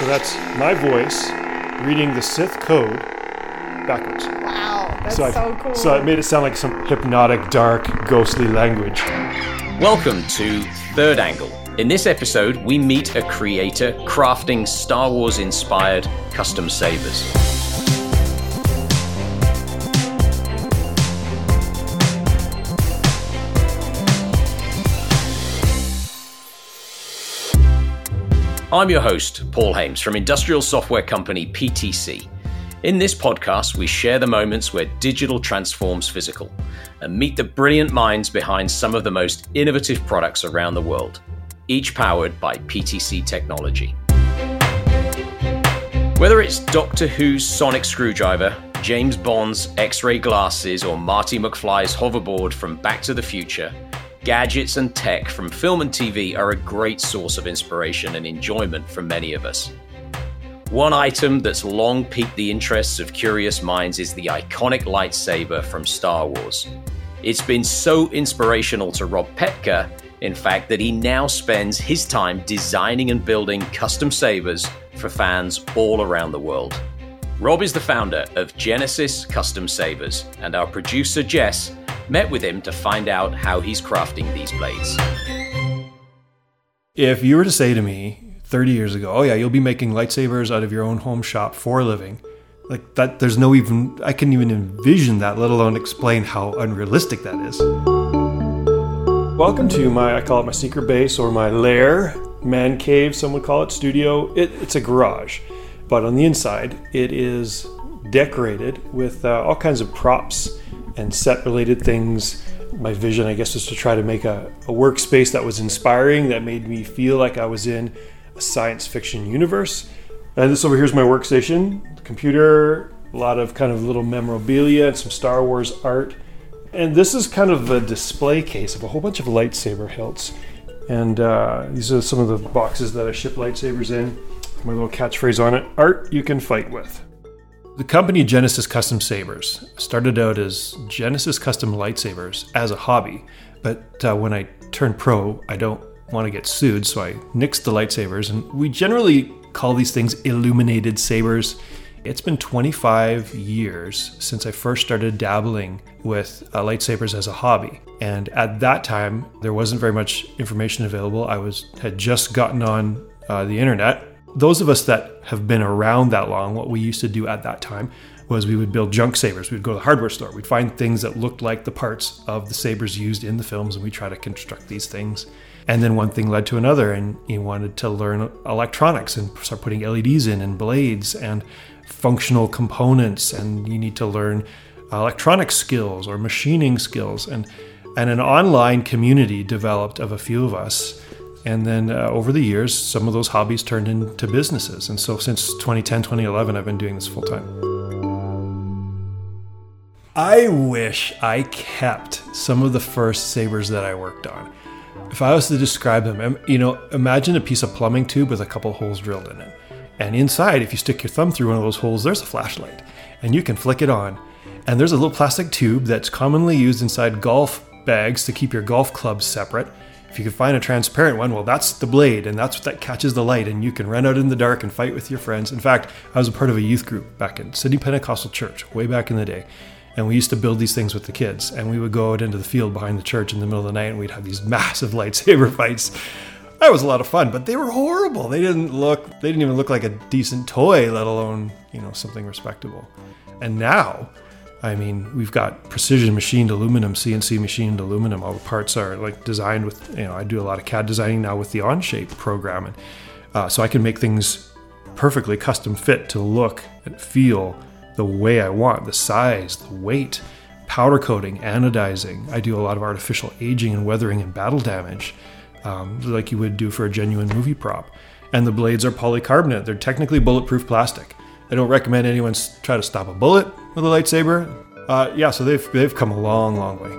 So that's my voice reading the Sith code backwards. Wow, that's So, so, cool. so it made it sound like some hypnotic, dark, ghostly language. Welcome to Third Angle. In this episode, we meet a creator crafting Star Wars inspired custom sabers. I'm your host, Paul Haimes from industrial software company PTC. In this podcast, we share the moments where digital transforms physical and meet the brilliant minds behind some of the most innovative products around the world, each powered by PTC technology. Whether it's Doctor Who's sonic screwdriver, James Bond's X ray glasses, or Marty McFly's hoverboard from Back to the Future, gadgets and tech from film and TV are a great source of inspiration and enjoyment for many of us. One item that's long piqued the interests of curious minds is the iconic lightsaber from Star Wars. It's been so inspirational to Rob Petka, in fact, that he now spends his time designing and building custom sabers for fans all around the world. Rob is the founder of Genesis Custom Sabers, and our producer Jess met with him to find out how he's crafting these blades. If you were to say to me 30 years ago, oh yeah, you'll be making lightsabers out of your own home shop for a living, like that, there's no even, I couldn't even envision that, let alone explain how unrealistic that is. Welcome to my, I call it my secret base or my lair, man cave, some would call it, studio. It, it's a garage, but on the inside, it is decorated with uh, all kinds of props and set related things. My vision, I guess, was to try to make a, a workspace that was inspiring, that made me feel like I was in a science fiction universe. And this over here is my workstation, computer, a lot of kind of little memorabilia and some Star Wars art. And this is kind of a display case of a whole bunch of lightsaber hilts. And uh, these are some of the boxes that I ship lightsabers in. My little catchphrase on it art you can fight with. The company Genesis Custom Sabers started out as Genesis Custom Lightsabers as a hobby, but uh, when I turned pro, I don't want to get sued, so I nixed the lightsabers, and we generally call these things illuminated sabers. It's been 25 years since I first started dabbling with uh, lightsabers as a hobby, and at that time there wasn't very much information available. I was had just gotten on uh, the internet those of us that have been around that long, what we used to do at that time was we would build junk sabers. We'd go to the hardware store. We'd find things that looked like the parts of the sabers used in the films, and we try to construct these things. And then one thing led to another, and he wanted to learn electronics and start putting LEDs in and blades and functional components, and you need to learn electronic skills or machining skills. And and an online community developed of a few of us and then uh, over the years, some of those hobbies turned into businesses. And so since 2010, 2011, I've been doing this full time. I wish I kept some of the first sabers that I worked on. If I was to describe them, you know, imagine a piece of plumbing tube with a couple holes drilled in it. And inside, if you stick your thumb through one of those holes, there's a flashlight. And you can flick it on. And there's a little plastic tube that's commonly used inside golf bags to keep your golf clubs separate. If you can find a transparent one, well, that's the blade, and that's what that catches the light, and you can run out in the dark and fight with your friends. In fact, I was a part of a youth group back in Sydney Pentecostal Church way back in the day, and we used to build these things with the kids. And we would go out into the field behind the church in the middle of the night, and we'd have these massive lightsaber fights. That was a lot of fun, but they were horrible. They didn't look, they didn't even look like a decent toy, let alone you know something respectable. And now I mean, we've got precision machined aluminum, CNC machined aluminum. All the parts are like designed with, you know, I do a lot of CAD designing now with the Onshape program. And uh, so I can make things perfectly custom fit to look and feel the way I want, the size, the weight, powder coating, anodizing. I do a lot of artificial aging and weathering and battle damage, um, like you would do for a genuine movie prop. And the blades are polycarbonate, they're technically bulletproof plastic. I don't recommend anyone try to stop a bullet with a lightsaber. Uh, yeah, so they've they've come a long, long way.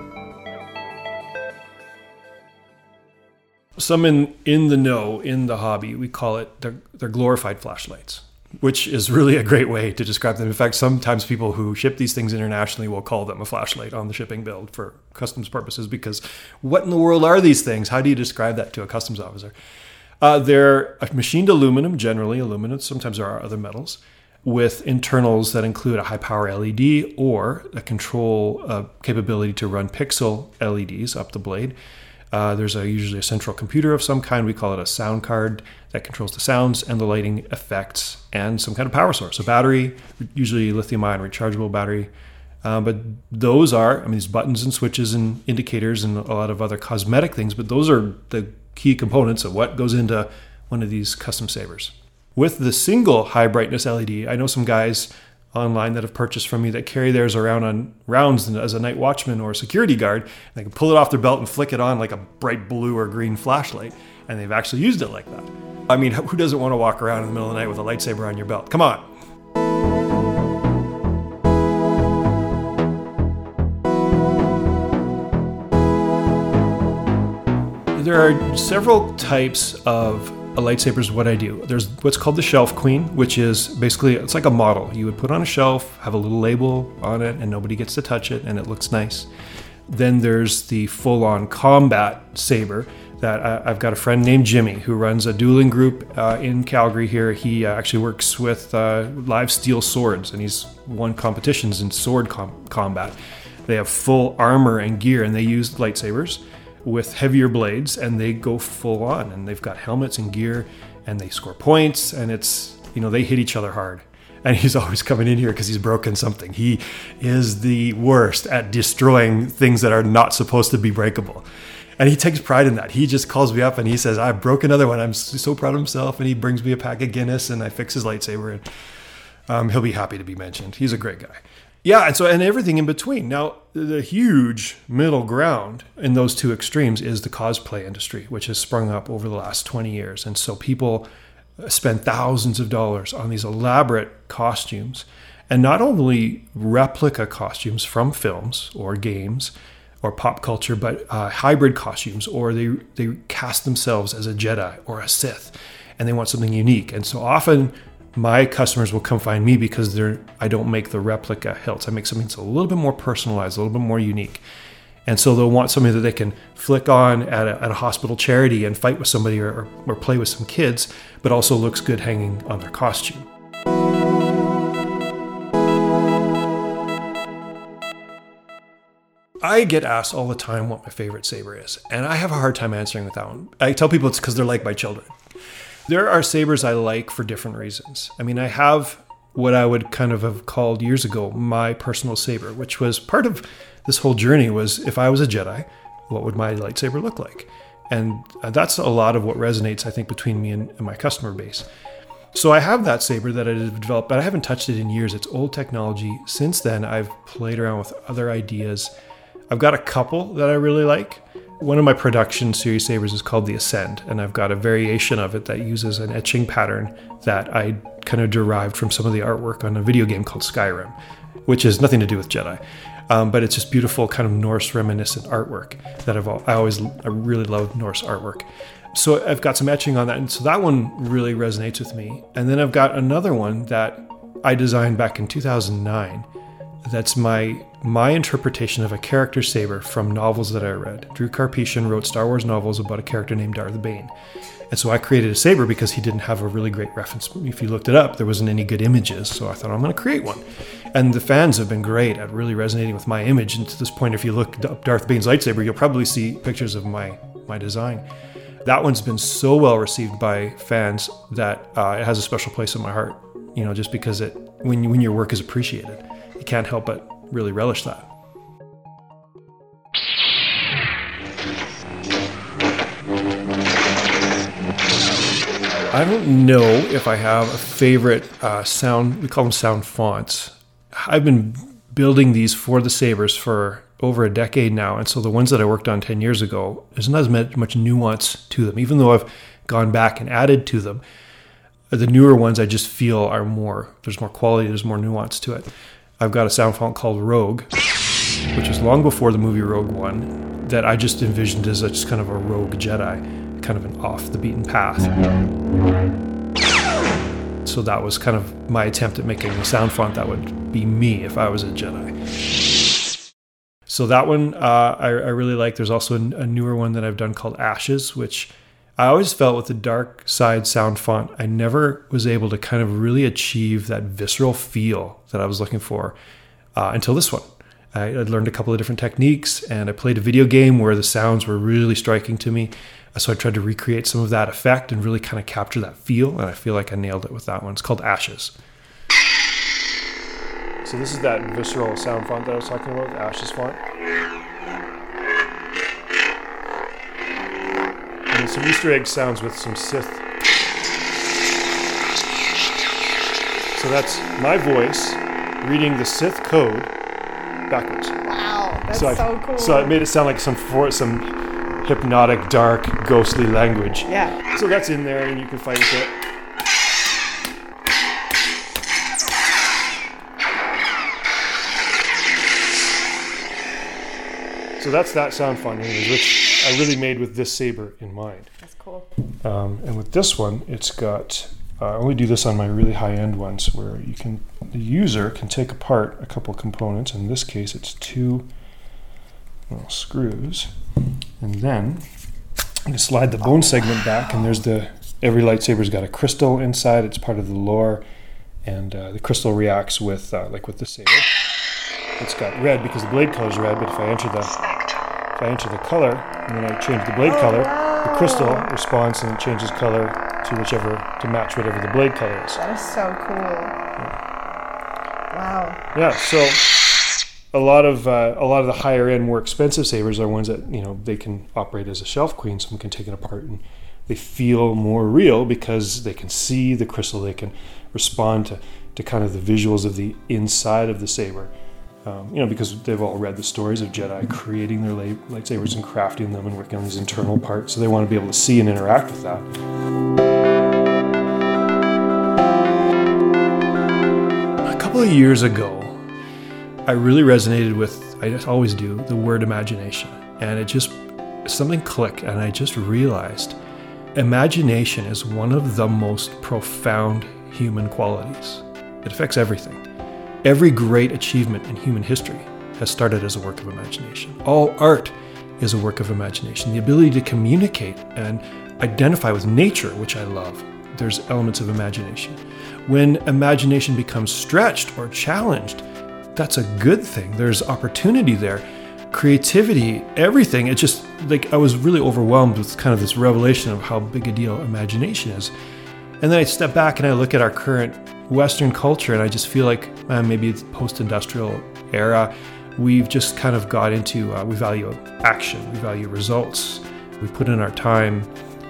Some in in the know, in the hobby, we call it they're, they're glorified flashlights, which is really a great way to describe them. In fact, sometimes people who ship these things internationally will call them a flashlight on the shipping bill for customs purposes because what in the world are these things? How do you describe that to a customs officer? Uh, they're machined aluminum, generally aluminum. Sometimes there are other metals with internals that include a high power LED or a control uh, capability to run pixel LEDs up the blade. Uh, there's a, usually a central computer of some kind. We call it a sound card that controls the sounds and the lighting effects and some kind of power source. A battery, usually lithium ion rechargeable battery. Uh, but those are, I mean, these buttons and switches and indicators and a lot of other cosmetic things, but those are the key components of what goes into one of these custom sabers. With the single high brightness LED, I know some guys online that have purchased from me that carry theirs around on rounds as a night watchman or security guard. They can pull it off their belt and flick it on like a bright blue or green flashlight, and they've actually used it like that. I mean, who doesn't want to walk around in the middle of the night with a lightsaber on your belt? Come on. There are several types of a lightsaber is what I do. There's what's called the shelf queen, which is basically it's like a model. You would put on a shelf, have a little label on it, and nobody gets to touch it, and it looks nice. Then there's the full-on combat saber that I, have got a friend named Jimmy who runs a dueling group uh, in Calgary. Here, he uh, actually works with uh, live steel swords, and he's won competitions in sword com- combat. They have full armor and gear, and they use lightsabers with heavier blades and they go full on and they've got helmets and gear and they score points and it's you know they hit each other hard. And he's always coming in here because he's broken something. He is the worst at destroying things that are not supposed to be breakable. And he takes pride in that. He just calls me up and he says i broke another one. I'm so proud of himself. And he brings me a pack of guinness and i fix his lightsaber and um, he'll be happy to be mentioned. He's a great guy yeah, and so and everything in between. Now, the huge middle ground in those two extremes is the cosplay industry, which has sprung up over the last 20 years. And so people spend thousands of dollars on these elaborate costumes, and not only replica costumes from films or games or pop culture, but uh, hybrid costumes, or they they cast themselves as a Jedi or a Sith, and they want something unique. And so often my customers will come find me because they're I don't make the replica hilts. I make something that's a little bit more personalized, a little bit more unique. And so they'll want something that they can flick on at a, at a hospital charity and fight with somebody or, or play with some kids, but also looks good hanging on their costume. I get asked all the time what my favorite saber is, and I have a hard time answering with that one. I tell people it's because they're like my children. There are sabers I like for different reasons. I mean, I have what I would kind of have called years ago my personal saber, which was part of this whole journey was if I was a Jedi, what would my lightsaber look like? And uh, that's a lot of what resonates, I think, between me and, and my customer base. So I have that saber that I developed, but I haven't touched it in years. It's old technology. Since then, I've played around with other ideas. I've got a couple that I really like. One of my production series sabers is called the Ascend, and I've got a variation of it that uses an etching pattern that I kind of derived from some of the artwork on a video game called Skyrim, which has nothing to do with Jedi. Um, but it's just beautiful, kind of Norse reminiscent artwork that I've I always I really love Norse artwork. So I've got some etching on that, and so that one really resonates with me. And then I've got another one that I designed back in 2009 that's my my interpretation of a character saber from novels that I read. Drew Karpyshyn wrote Star Wars novels about a character named Darth Bane. And so I created a saber because he didn't have a really great reference. If you looked it up, there wasn't any good images. So I thought I'm going to create one. And the fans have been great at really resonating with my image. And to this point, if you look up Darth Bane's lightsaber, you'll probably see pictures of my my design. That one's been so well received by fans that uh, it has a special place in my heart. You know, just because it when when your work is appreciated you can't help but really relish that. I don't know if I have a favorite uh, sound. We call them sound fonts. I've been building these for the Sabers for over a decade now, and so the ones that I worked on ten years ago, there's not as much nuance to them. Even though I've gone back and added to them, the newer ones I just feel are more. There's more quality. There's more nuance to it. I've got a sound font called Rogue, which was long before the movie Rogue One, that I just envisioned as a, just kind of a rogue Jedi, kind of an off the beaten path. So that was kind of my attempt at making a sound font that would be me if I was a Jedi. So that one uh, I, I, really like. There's also a, a, newer one that I've done called Ashes, which I always felt with the dark side sound font, I never was able to kind of really achieve that visceral feel that I was looking for uh, until this one. I, I learned a couple of different techniques and I played a video game where the sounds were really striking to me. So I tried to recreate some of that effect and really kind of capture that feel. And I feel like I nailed it with that one. It's called Ashes. So this is that visceral sound font that I was talking about, the Ashes font. Some Easter egg sounds with some Sith. So that's my voice reading the Sith code backwards. Wow, that's so, so, I, cool. So it made it sound like some for some hypnotic, dark, ghostly language. yeah. So that's in there, and you can fight with it. So that's that sound anyways, which I really made with this saber in mind. That's cool. Um, and with this one, it's got. Uh, I only do this on my really high-end ones, where you can the user can take apart a couple components. In this case, it's two well, screws, and then you slide the bone segment back, and there's the every lightsaber's got a crystal inside. It's part of the lore, and uh, the crystal reacts with uh, like with the saber. It's got red because the blade color is red, but if I enter the if I enter the color and then I change the blade color, the crystal responds and it changes color to whichever to match whatever the blade color is. That is so cool. Wow. Yeah, so a lot of uh, a lot of the higher end, more expensive sabers are ones that you know they can operate as a shelf queen. Someone can take it apart and they feel more real because they can see the crystal. They can respond to to kind of the visuals of the inside of the saber. Um, you know, because they've all read the stories of Jedi creating their light- lightsabers and crafting them and working on these internal parts. So they want to be able to see and interact with that. A couple of years ago, I really resonated with, I always do, the word imagination. And it just, something clicked, and I just realized imagination is one of the most profound human qualities. It affects everything. Every great achievement in human history has started as a work of imagination. All art is a work of imagination. The ability to communicate and identify with nature, which I love, there's elements of imagination. When imagination becomes stretched or challenged, that's a good thing. There's opportunity there, creativity, everything. It just like I was really overwhelmed with kind of this revelation of how big a deal imagination is. And then I step back and I look at our current Western culture, and I just feel like, man, maybe it's post-industrial era. We've just kind of got into uh, we value action, we value results, we put in our time,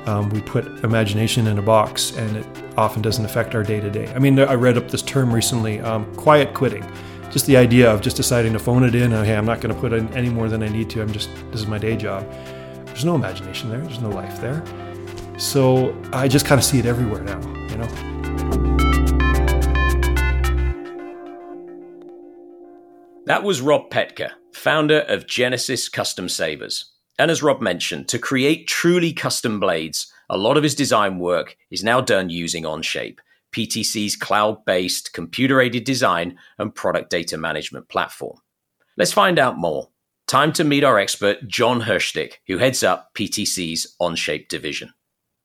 um, we put imagination in a box, and it often doesn't affect our day to day. I mean, I read up this term recently, um, quiet quitting. Just the idea of just deciding to phone it in. And, hey, I'm not going to put in any more than I need to. I'm just this is my day job. There's no imagination there. There's no life there. So I just kind of see it everywhere now. You know. That was Rob Petka, founder of Genesis Custom Sabers. And as Rob mentioned, to create truly custom blades, a lot of his design work is now done using Onshape, PTC's cloud based computer aided design and product data management platform. Let's find out more. Time to meet our expert, John Hirschtick, who heads up PTC's Onshape division.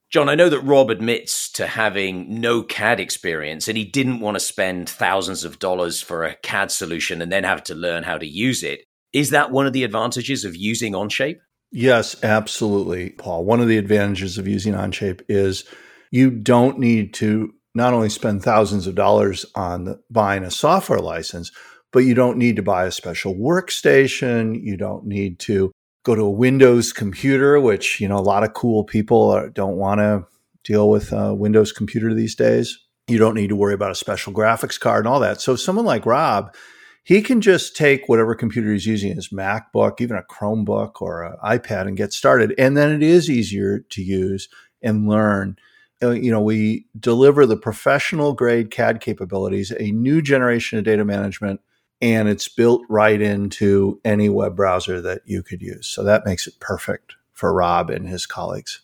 John, I know that Rob admits to having no CAD experience and he didn't want to spend thousands of dollars for a CAD solution and then have to learn how to use it. Is that one of the advantages of using Onshape? Yes, absolutely, Paul. One of the advantages of using Onshape is you don't need to not only spend thousands of dollars on buying a software license, but you don't need to buy a special workstation. You don't need to go to a Windows computer, which, you know, a lot of cool people are, don't want to deal with a Windows computer these days. You don't need to worry about a special graphics card and all that. So someone like Rob, he can just take whatever computer he's using, his MacBook, even a Chromebook or an iPad, and get started. And then it is easier to use and learn. Uh, You know, we deliver the professional grade CAD capabilities, a new generation of data management, and it's built right into any web browser that you could use. So that makes it perfect for Rob and his colleagues.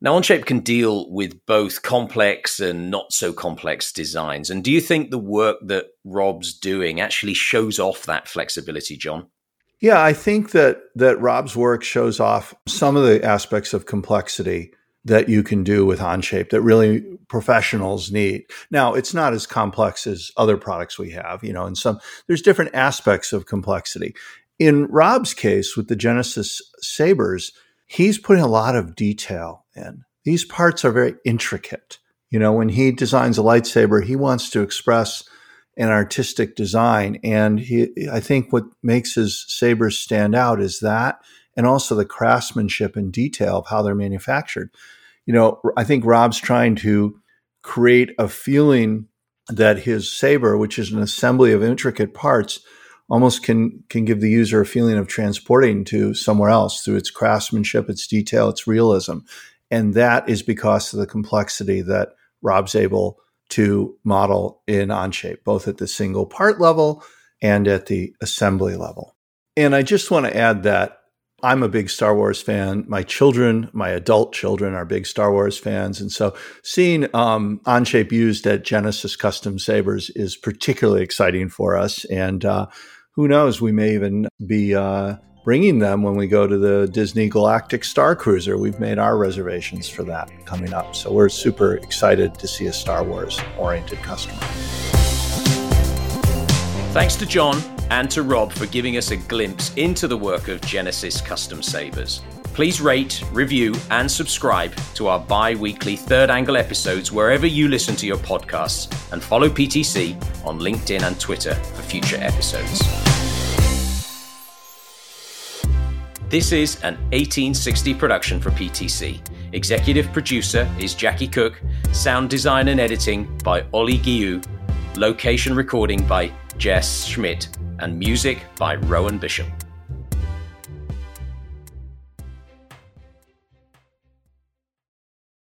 Now, Onshape can deal with both complex and not so complex designs. And do you think the work that Rob's doing actually shows off that flexibility, John? Yeah, I think that that Rob's work shows off some of the aspects of complexity that you can do with Onshape that really professionals need. Now, it's not as complex as other products we have, you know, and some there's different aspects of complexity. In Rob's case with the Genesis Sabers, he's putting a lot of detail in. These parts are very intricate. You know, when he designs a lightsaber, he wants to express an artistic design. And he, I think what makes his sabers stand out is that, and also the craftsmanship and detail of how they're manufactured. You know, I think Rob's trying to create a feeling that his saber, which is an assembly of intricate parts, almost can can give the user a feeling of transporting to somewhere else through its craftsmanship, its detail, its realism. And that is because of the complexity that Rob's able to model in Onshape, both at the single part level and at the assembly level. And I just want to add that I'm a big Star Wars fan. My children, my adult children, are big Star Wars fans. And so seeing um, Onshape used at Genesis Custom Sabers is particularly exciting for us. And uh, who knows, we may even be uh, bringing them when we go to the Disney Galactic Star Cruiser. We've made our reservations for that coming up. So we're super excited to see a Star Wars oriented customer. Thanks to John and to Rob for giving us a glimpse into the work of Genesis Custom Sabers. Please rate, review, and subscribe to our bi weekly third angle episodes wherever you listen to your podcasts, and follow PTC on LinkedIn and Twitter for future episodes. This is an 1860 production for PTC. Executive producer is Jackie Cook, sound design and editing by Ollie Guillou, location recording by Jess Schmidt, and music by Rowan Bishop.